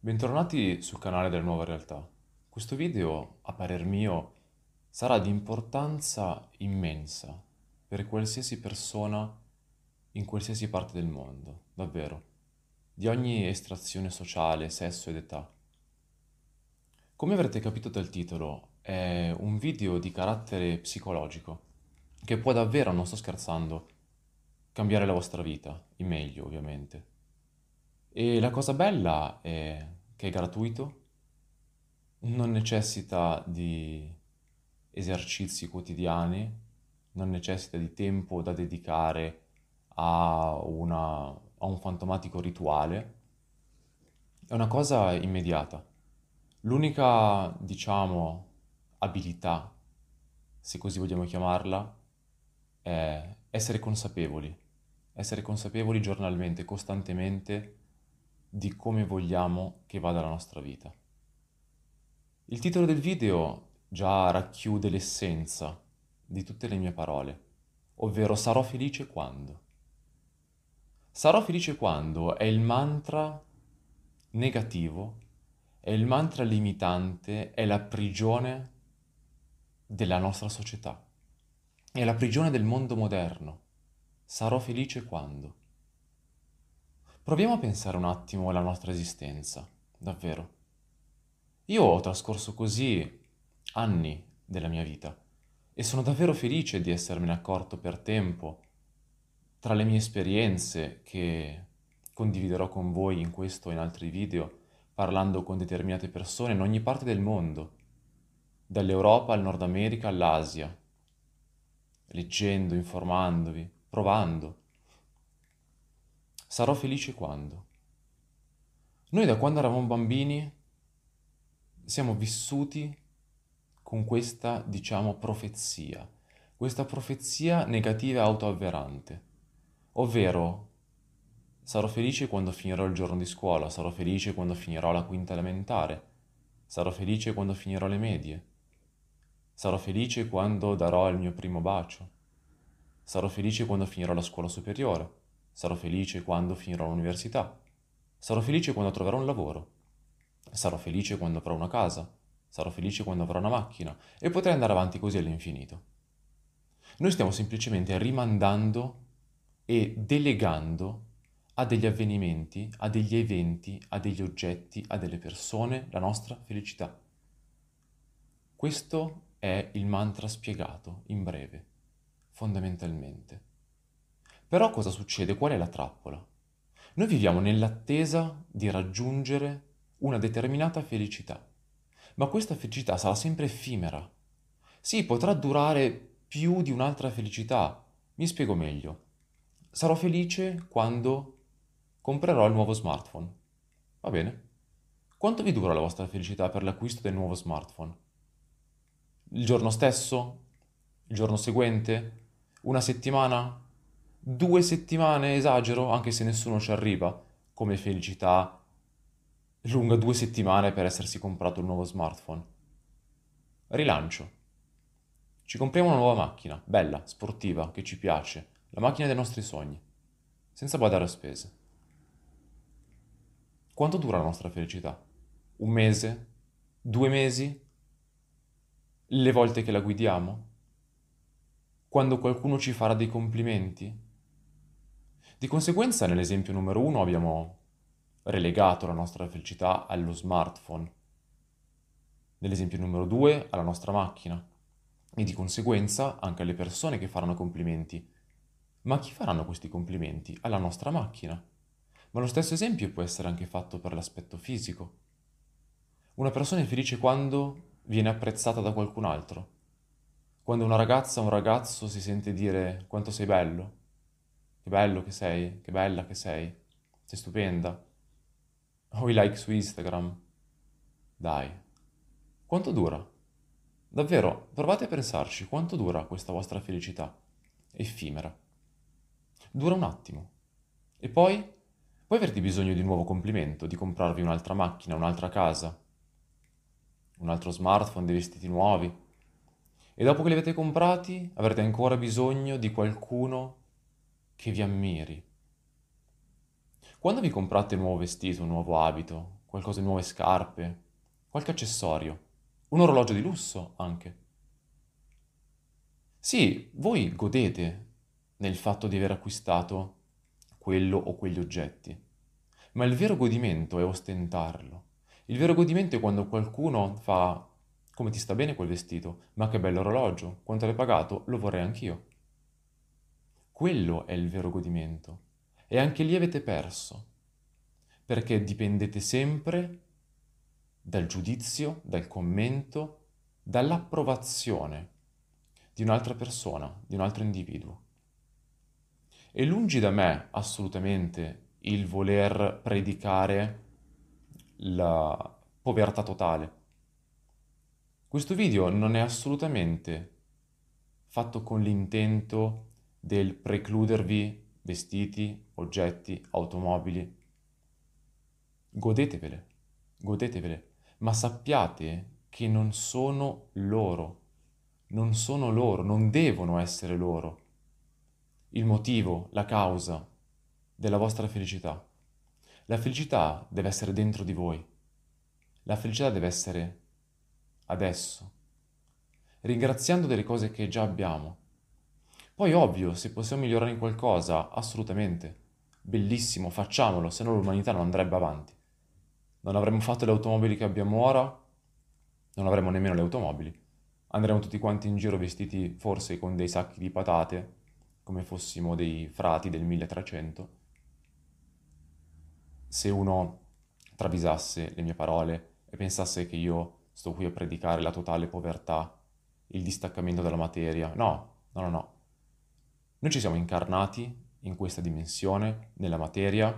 Bentornati sul canale della nuova realtà. Questo video, a parer mio, sarà di importanza immensa per qualsiasi persona in qualsiasi parte del mondo, davvero, di ogni estrazione sociale, sesso ed età. Come avrete capito dal titolo, è un video di carattere psicologico che può davvero, non sto scherzando, cambiare la vostra vita, in meglio ovviamente. E la cosa bella è che è gratuito, non necessita di esercizi quotidiani, non necessita di tempo da dedicare a, una, a un fantomatico rituale, è una cosa immediata. L'unica, diciamo, abilità, se così vogliamo chiamarla, è essere consapevoli, essere consapevoli giornalmente, costantemente di come vogliamo che vada la nostra vita. Il titolo del video già racchiude l'essenza di tutte le mie parole, ovvero sarò felice quando. Sarò felice quando è il mantra negativo, è il mantra limitante, è la prigione della nostra società, è la prigione del mondo moderno. Sarò felice quando. Proviamo a pensare un attimo alla nostra esistenza, davvero. Io ho trascorso così anni della mia vita e sono davvero felice di essermene accorto per tempo tra le mie esperienze che condividerò con voi in questo e in altri video, parlando con determinate persone in ogni parte del mondo, dall'Europa al Nord America all'Asia, leggendo, informandovi, provando. Sarò felice quando? Noi da quando eravamo bambini siamo vissuti con questa, diciamo, profezia, questa profezia negativa autoavverante, ovvero sarò felice quando finirò il giorno di scuola, sarò felice quando finirò la quinta elementare, sarò felice quando finirò le medie, sarò felice quando darò il mio primo bacio, sarò felice quando finirò la scuola superiore, sarò felice quando finirò l'università, sarò felice quando troverò un lavoro, sarò felice quando avrò una casa, sarò felice quando avrò una macchina. E potrei andare avanti così all'infinito. Noi stiamo semplicemente rimandando e delegando a degli avvenimenti, a degli eventi, a degli oggetti, a delle persone la nostra felicità. Questo è il mantra spiegato in breve, fondamentalmente. Però cosa succede? Qual è la trappola? Noi viviamo nell'attesa di raggiungere una determinata felicità ma questa felicità sarà sempre effimera. Sì, potrà durare più di un'altra felicità. Mi spiego meglio. Sarò felice quando comprerò il nuovo smartphone. Va bene. Quanto vi dura la vostra felicità per l'acquisto del nuovo smartphone? Il giorno stesso? Il giorno seguente? Una settimana? Due settimane? Esagero, anche se nessuno ci arriva come felicità lunga due settimane per essersi comprato il nuovo smartphone. Rilancio. Ci compriamo una nuova macchina, bella, sportiva, che ci piace, la macchina dei nostri sogni, senza badare a spese. Quanto dura la nostra felicità? Un mese? Due mesi? Le volte che la guidiamo? Quando qualcuno ci farà dei complimenti? Di conseguenza, nell'esempio numero uno abbiamo relegato la nostra felicità allo smartphone, nell'esempio numero due alla nostra macchina e di conseguenza anche alle persone che faranno complimenti. Ma a chi faranno questi complimenti? Alla nostra macchina. Ma lo stesso esempio può essere anche fatto per l'aspetto fisico. Una persona è felice quando viene apprezzata da qualcun altro. Quando una ragazza o un ragazzo si sente dire quanto sei bello, che bello che sei, che bella che sei, sei stupenda o i like su Instagram. Dai, quanto dura? Davvero, provate a pensarci, quanto dura questa vostra felicità? Effimera. Dura un attimo. E poi? Poi avrete bisogno di un nuovo complimento, di comprarvi un'altra macchina, un'altra casa, un altro smartphone, dei vestiti nuovi. E dopo che li avete comprati, avrete ancora bisogno di qualcuno che vi ammiri. Quando vi comprate un nuovo vestito, un nuovo abito, qualcosa di nuove scarpe, qualche accessorio, un orologio di lusso anche. Sì, voi godete nel fatto di aver acquistato quello o quegli oggetti, ma il vero godimento è ostentarlo. Il vero godimento è quando qualcuno fa come ti sta bene quel vestito, ma che bello orologio, quanto l'hai pagato, lo vorrei anch'io. Quello è il vero godimento. E anche lì avete perso, perché dipendete sempre dal giudizio, dal commento, dall'approvazione di un'altra persona, di un altro individuo. E lungi da me assolutamente il voler predicare la povertà totale. Questo video non è assolutamente fatto con l'intento del precludervi vestiti, oggetti, automobili. Godetevele, godetevele, ma sappiate che non sono loro, non sono loro, non devono essere loro il motivo, la causa della vostra felicità. La felicità deve essere dentro di voi. La felicità deve essere adesso, ringraziando delle cose che già abbiamo. Poi ovvio, se possiamo migliorare in qualcosa, assolutamente. Bellissimo, facciamolo, se no l'umanità non andrebbe avanti. Non avremmo fatto le automobili che abbiamo ora, non avremmo nemmeno le automobili. Andremo tutti quanti in giro vestiti forse con dei sacchi di patate, come fossimo dei frati del 1300. Se uno travisasse le mie parole e pensasse che io sto qui a predicare la totale povertà, il distaccamento dalla materia, no, no, no, no. Noi ci siamo incarnati in questa dimensione, nella materia,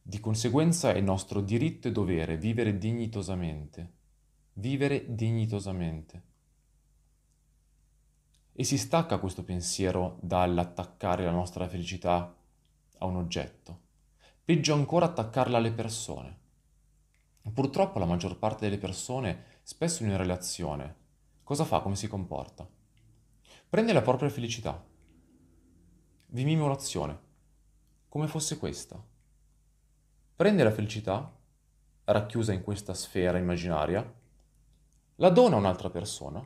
di conseguenza è nostro diritto e dovere vivere dignitosamente, vivere dignitosamente. E si stacca questo pensiero dall'attaccare la nostra felicità a un oggetto. Peggio ancora attaccarla alle persone. Purtroppo la maggior parte delle persone, spesso in una relazione, cosa fa? Come si comporta? Prende la propria felicità vi mimo l'azione, come fosse questa. Prende la felicità, racchiusa in questa sfera immaginaria, la dona a un'altra persona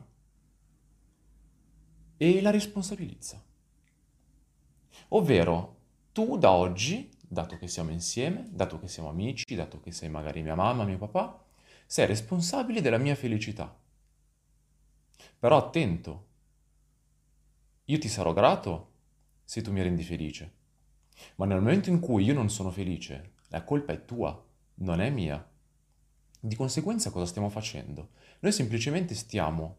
e la responsabilizza. Ovvero, tu da oggi, dato che siamo insieme, dato che siamo amici, dato che sei magari mia mamma, mio papà, sei responsabile della mia felicità. Però attento, io ti sarò grato se tu mi rendi felice. Ma nel momento in cui io non sono felice, la colpa è tua, non è mia. Di conseguenza cosa stiamo facendo? Noi semplicemente stiamo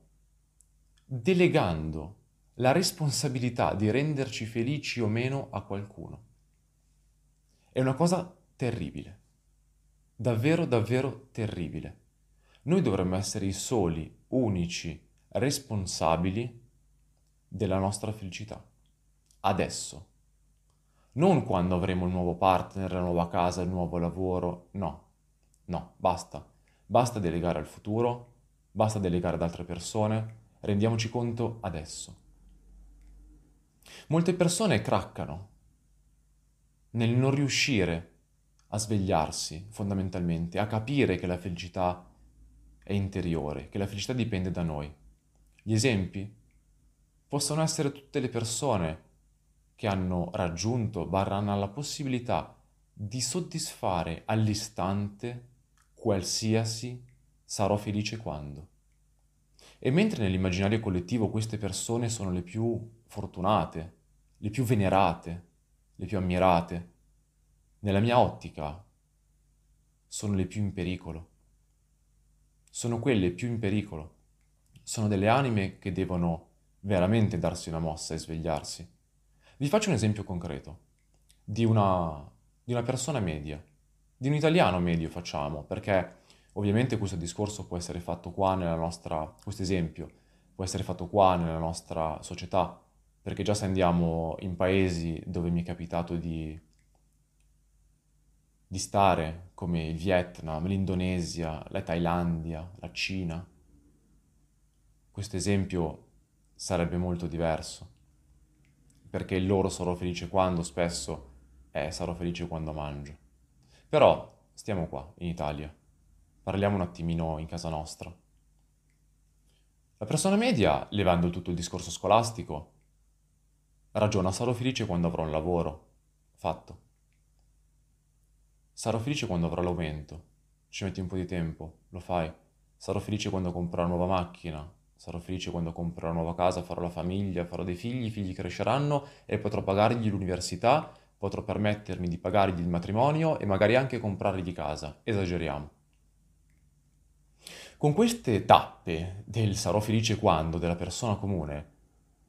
delegando la responsabilità di renderci felici o meno a qualcuno. È una cosa terribile, davvero davvero terribile. Noi dovremmo essere i soli, unici, responsabili della nostra felicità adesso. Non quando avremo il nuovo partner, la nuova casa, il nuovo lavoro, no, no, basta. Basta delegare al futuro, basta delegare ad altre persone, rendiamoci conto adesso. Molte persone craccano nel non riuscire a svegliarsi fondamentalmente, a capire che la felicità è interiore, che la felicità dipende da noi. Gli esempi possono essere tutte le persone che hanno raggiunto, barra hanno la possibilità di soddisfare all'istante qualsiasi sarò felice quando. E mentre nell'immaginario collettivo queste persone sono le più fortunate, le più venerate, le più ammirate, nella mia ottica sono le più in pericolo. Sono quelle più in pericolo. Sono delle anime che devono veramente darsi una mossa e svegliarsi. Vi faccio un esempio concreto di una, di una persona media, di un italiano medio facciamo, perché ovviamente questo discorso può essere fatto qua nella nostra, questo esempio può essere fatto qua nella nostra società, perché già se andiamo in paesi dove mi è capitato di, di stare, come il Vietnam, l'Indonesia, la Thailandia, la Cina, questo esempio sarebbe molto diverso, perché il loro sarò felice quando spesso è sarò felice quando mangio. Però stiamo qua, in Italia, parliamo un attimino in casa nostra. La persona media, levando tutto il discorso scolastico, ragiona sarò felice quando avrò un lavoro. Fatto. Sarò felice quando avrò l'aumento. Ci metti un po' di tempo, lo fai. Sarò felice quando comprerò una nuova macchina. Sarò felice quando comprerò una nuova casa, farò la famiglia, farò dei figli, i figli cresceranno e potrò pagargli l'università, potrò permettermi di pagargli il matrimonio e magari anche comprargli casa. Esageriamo. Con queste tappe del sarò felice quando della persona comune,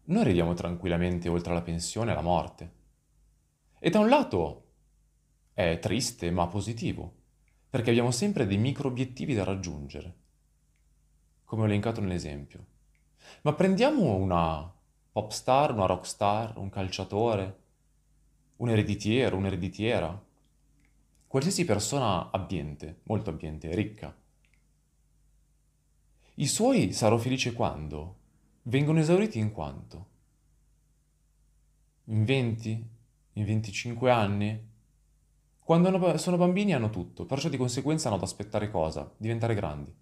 noi arriviamo tranquillamente oltre la pensione e la morte. E da un lato è triste ma positivo, perché abbiamo sempre dei micro obiettivi da raggiungere, come ho elencato nell'esempio. Ma prendiamo una pop star, una rock star, un calciatore, un ereditiero, un'ereditiera, qualsiasi persona abbiente, molto abbiente, ricca. I suoi sarò felice quando vengono esauriti in quanto? In 20? In 25 anni? Quando sono bambini hanno tutto, perciò di conseguenza hanno da aspettare cosa? Diventare grandi.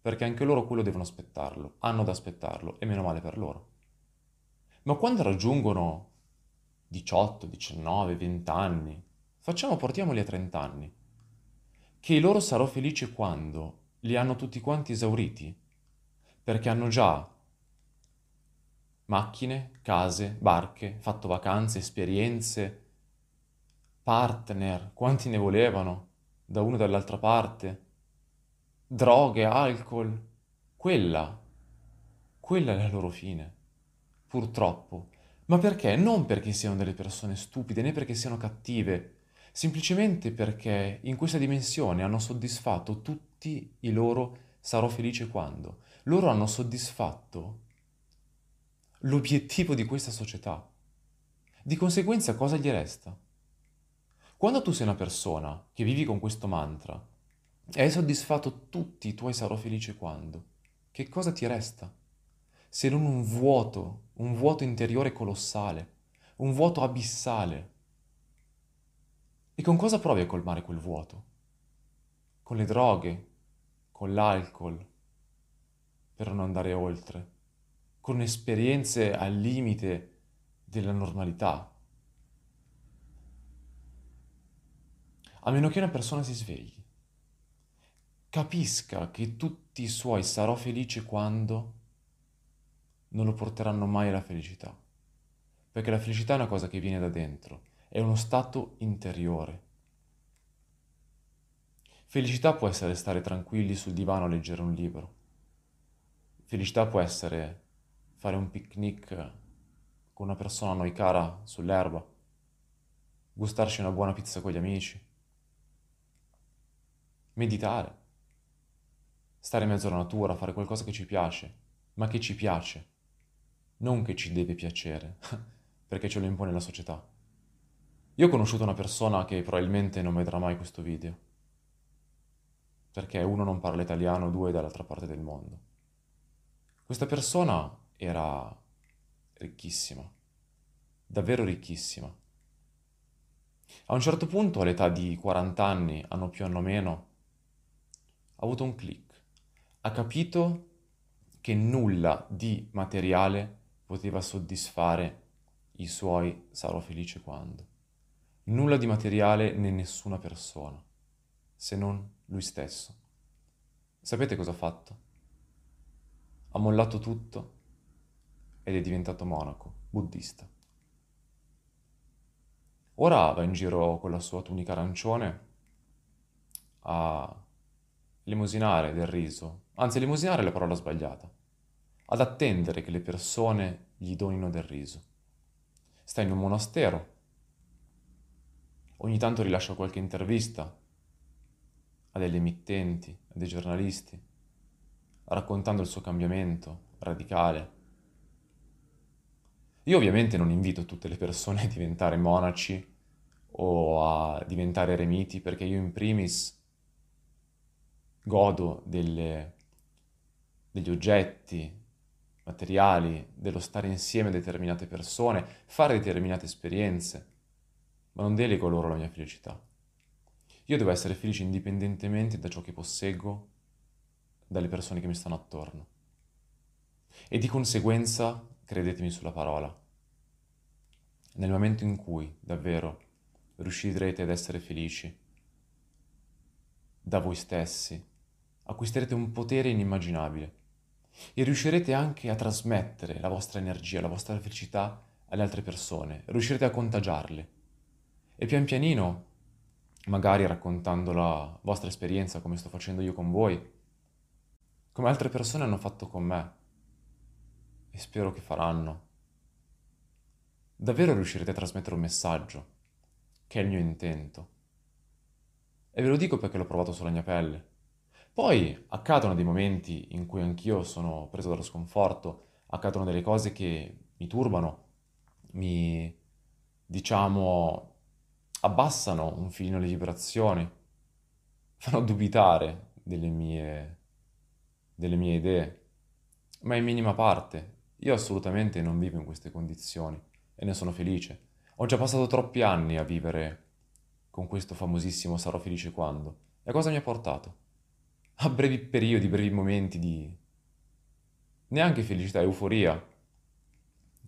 Perché anche loro quello devono aspettarlo, hanno da aspettarlo, e meno male per loro. Ma quando raggiungono 18, 19, 20 anni, facciamo portiamoli a 30 anni, che loro sarò felice quando li hanno tutti quanti esauriti, perché hanno già macchine, case, barche, fatto vacanze, esperienze, partner, quanti ne volevano, da una e dall'altra parte, droghe, alcol, quella, quella è la loro fine, purtroppo. Ma perché? Non perché siano delle persone stupide, né perché siano cattive, semplicemente perché in questa dimensione hanno soddisfatto tutti i loro sarò felice quando. Loro hanno soddisfatto l'obiettivo di questa società. Di conseguenza cosa gli resta? Quando tu sei una persona che vivi con questo mantra e hai soddisfatto tutti i tuoi sarò felice quando, che cosa ti resta? Se non un vuoto, un vuoto interiore colossale, un vuoto abissale. E con cosa provi a colmare quel vuoto? Con le droghe, con l'alcol, per non andare oltre con esperienze al limite della normalità. A meno che una persona si svegli, capisca che tutti i suoi sarò felice quando non lo porteranno mai alla felicità. Perché la felicità è una cosa che viene da dentro, è uno stato interiore. Felicità può essere stare tranquilli sul divano a leggere un libro. Felicità può essere fare un picnic con una persona a noi cara sull'erba, gustarci una buona pizza con gli amici, meditare, stare in mezzo alla natura, fare qualcosa che ci piace, ma che ci piace, non che ci deve piacere, perché ce lo impone la società. Io ho conosciuto una persona che probabilmente non vedrà mai questo video, perché uno non parla italiano, due è dall'altra parte del mondo. Questa persona era ricchissima, davvero ricchissima. A un certo punto, all'età di 40 anni, anno più anno meno, ha avuto un click. Ha capito che nulla di materiale poteva soddisfare i suoi sarò felice quando. Nulla di materiale né nessuna persona, se non lui stesso. Sapete cosa ha fatto? Ha mollato tutto ed è diventato monaco, buddista. Ora va in giro con la sua tunica arancione a limusinare del riso, anzi limusinare è la parola sbagliata, ad attendere che le persone gli donino del riso. Sta in un monastero, ogni tanto rilascia qualche intervista a delle emittenti, a dei giornalisti, raccontando il suo cambiamento radicale io ovviamente non invito tutte le persone a diventare monaci o a diventare eremiti perché io in primis godo delle, degli oggetti materiali, dello stare insieme a determinate persone, fare determinate esperienze, ma non delego loro la mia felicità. Io devo essere felice indipendentemente da ciò che posseggo, dalle persone che mi stanno attorno. E di conseguenza, credetemi sulla parola, nel momento in cui davvero riuscirete ad essere felici da voi stessi, acquisterete un potere inimmaginabile e riuscirete anche a trasmettere la vostra energia, la vostra felicità alle altre persone, riuscirete a contagiarle. E pian pianino, magari raccontando la vostra esperienza come sto facendo io con voi, come altre persone hanno fatto con me, e spero che faranno, davvero riuscirete a trasmettere un messaggio, che è il mio intento. E ve lo dico perché l'ho provato sulla mia pelle. Poi accadono dei momenti in cui anch'io sono preso dallo sconforto, accadono delle cose che mi turbano, mi, diciamo, abbassano un filino le vibrazioni, fanno dubitare delle mie, delle mie idee, ma in minima parte. Io assolutamente non vivo in queste condizioni e ne sono felice. Ho già passato troppi anni a vivere con questo famosissimo sarò felice quando. E a cosa mi ha portato? A brevi periodi, brevi momenti di neanche felicità, euforia,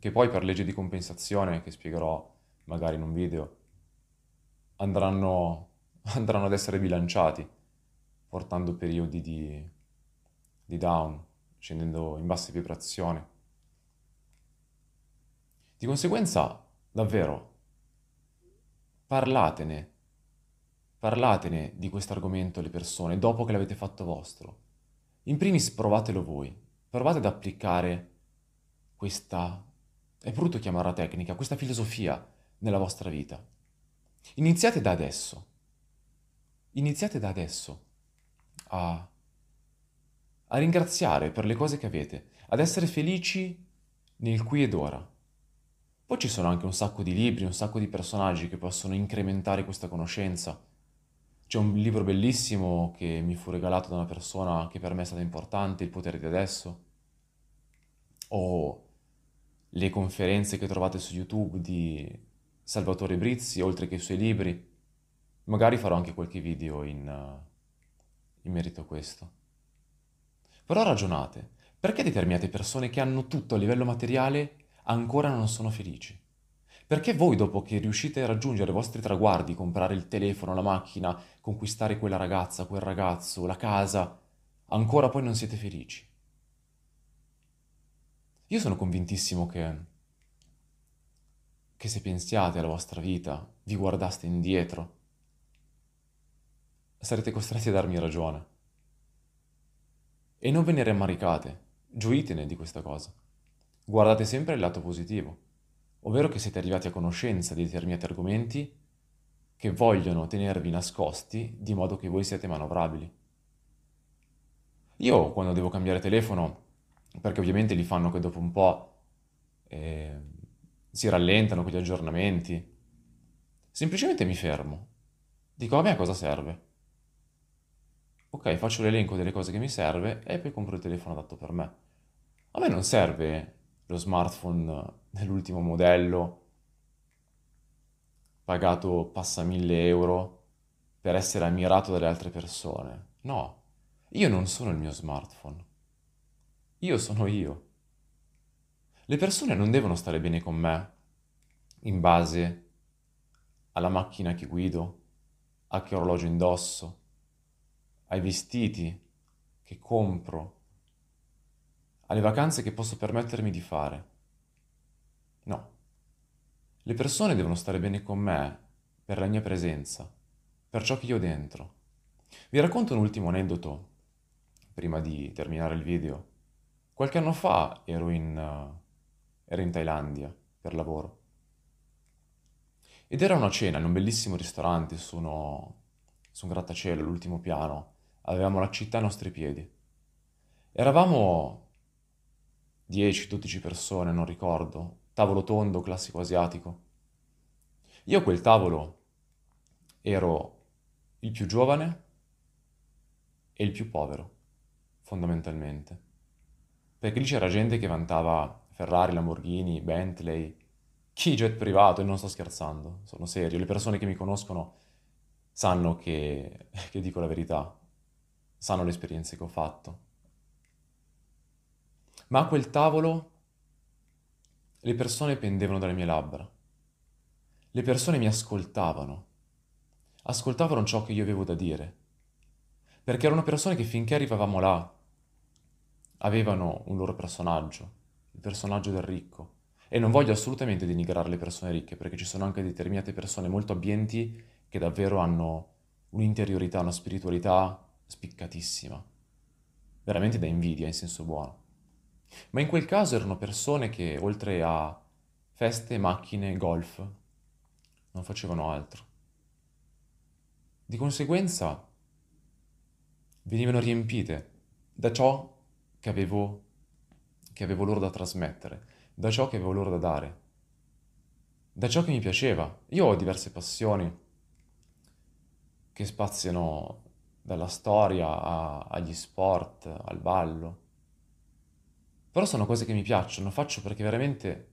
che poi per legge di compensazione, che spiegherò magari in un video, andranno, andranno ad essere bilanciati, portando periodi di, di down, scendendo in basse vibrazioni. Di conseguenza, davvero, parlatene, parlatene di questo argomento alle persone dopo che l'avete fatto vostro. In primis provatelo voi, provate ad applicare questa, è brutto chiamarla tecnica, questa filosofia nella vostra vita. Iniziate da adesso, iniziate da adesso a, a ringraziare per le cose che avete, ad essere felici nel qui ed ora. Poi ci sono anche un sacco di libri, un sacco di personaggi che possono incrementare questa conoscenza. C'è un libro bellissimo che mi fu regalato da una persona che per me è stata importante, Il potere di adesso. O le conferenze che trovate su YouTube di Salvatore Brizzi, oltre che i suoi libri. Magari farò anche qualche video in, in merito a questo. Però ragionate, perché determinate persone che hanno tutto a livello materiale ancora non sono felici? Perché voi dopo che riuscite a raggiungere i vostri traguardi, comprare il telefono, la macchina, conquistare quella ragazza, quel ragazzo, la casa, ancora poi non siete felici? Io sono convintissimo che, che se pensiate alla vostra vita, vi guardaste indietro, sarete costretti a darmi ragione. E non ve ne rammaricate, gioitene di questa cosa. Guardate sempre il lato positivo, ovvero che siete arrivati a conoscenza di determinati argomenti che vogliono tenervi nascosti di modo che voi siete manovrabili. Io quando devo cambiare telefono, perché ovviamente li fanno che dopo un po' eh, si rallentano con gli aggiornamenti, semplicemente mi fermo. Dico a me a cosa serve? Ok, faccio l'elenco delle cose che mi serve e poi compro il telefono adatto per me. A me non serve lo smartphone dell'ultimo modello pagato passa 1000 euro per essere ammirato dalle altre persone. No, io non sono il mio smartphone. Io sono io. Le persone non devono stare bene con me in base alla macchina che guido, a che orologio indosso, ai vestiti che compro, alle vacanze che posso permettermi di fare. No. Le persone devono stare bene con me per la mia presenza, per ciò che io ho dentro. Vi racconto un ultimo aneddoto prima di terminare il video. Qualche anno fa ero in, uh, ero in Thailandia per lavoro. Ed era una cena in un bellissimo ristorante su, uno, su un grattacielo, l'ultimo piano. Avevamo la città ai nostri piedi. Eravamo 10-12 persone, non ricordo, tavolo tondo, classico asiatico. Io a quel tavolo ero il più giovane e il più povero, fondamentalmente. Perché lì c'era gente che vantava Ferrari, Lamborghini, Bentley, chi jet privato, e non sto scherzando, sono serio. Le persone che mi conoscono sanno che, che dico la verità, sanno le esperienze che ho fatto. Ma a quel tavolo le persone pendevano dalle mie labbra. Le persone mi ascoltavano, ascoltavano ciò che io avevo da dire, perché erano persone che finché arrivavamo là avevano un loro personaggio, il personaggio del ricco. E non voglio assolutamente denigrare le persone ricche, perché ci sono anche determinate persone molto abbienti che davvero hanno un'interiorità, una spiritualità spiccatissima, veramente da invidia in senso buono. Ma in quel caso erano persone che oltre a feste, macchine, golf, non facevano altro. Di conseguenza venivano riempite da ciò che avevo, che avevo loro da trasmettere, da ciò che avevo loro da dare, da ciò che mi piaceva. Io ho diverse passioni che spaziano dalla storia a, agli sport, al ballo. Però sono cose che mi piacciono, faccio perché veramente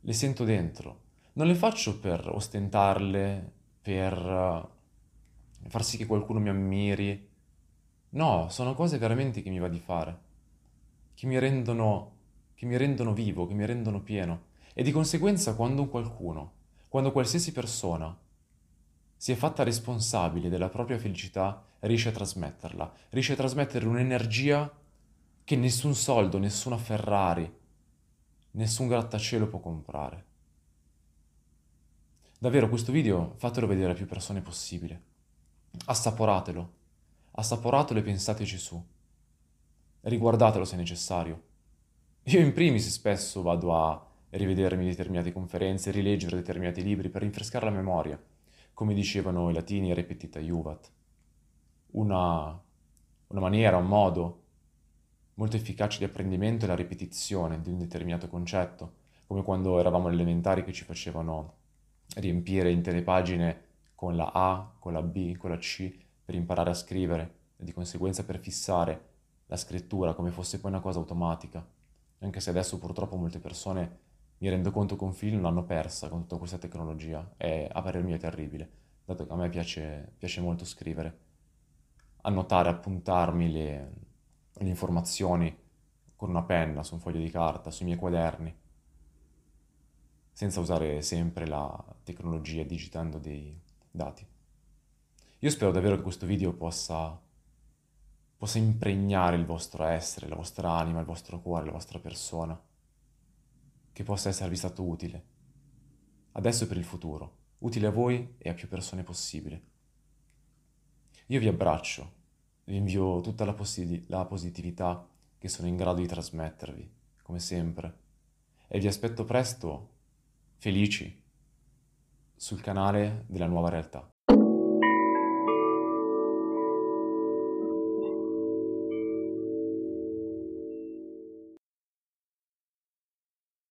le sento dentro. Non le faccio per ostentarle, per uh, far sì che qualcuno mi ammiri. No, sono cose veramente che mi va di fare, che mi rendono, che mi rendono vivo, che mi rendono pieno. E di conseguenza quando un qualcuno, quando qualsiasi persona si è fatta responsabile della propria felicità, riesce a trasmetterla, riesce a trasmettere un'energia che nessun soldo, nessuna Ferrari, nessun grattacielo può comprare. Davvero questo video fatelo vedere a più persone possibile. Assaporatelo, assaporatelo e pensateci su. Riguardatelo se necessario. Io in primis spesso vado a rivedermi determinate conferenze, rileggere determinati libri per rinfrescare la memoria, come dicevano i latini repetita iuvat. Una, una maniera, un modo molto efficace di apprendimento è la ripetizione di un determinato concetto, come quando eravamo elementari che ci facevano riempire intere pagine con la A, con la B, con la C per imparare a scrivere e di conseguenza per fissare la scrittura come fosse poi una cosa automatica. Anche se adesso purtroppo molte persone mi rendo conto un film l'hanno persa con tutta questa tecnologia e a parer mio è terribile, dato che a me piace, piace molto scrivere, annotare, appuntarmi le, le informazioni con una penna su un foglio di carta, sui miei quaderni, senza usare sempre la tecnologia digitando dei dati. Io spero davvero che questo video possa, possa impregnare il vostro essere, la vostra anima, il vostro cuore, la vostra persona, che possa esservi stato utile, adesso e per il futuro, utile a voi e a più persone possibile. Io vi abbraccio vi invio tutta la, posi- la positività che sono in grado di trasmettervi, come sempre, e vi aspetto presto, felici, sul canale della nuova realtà.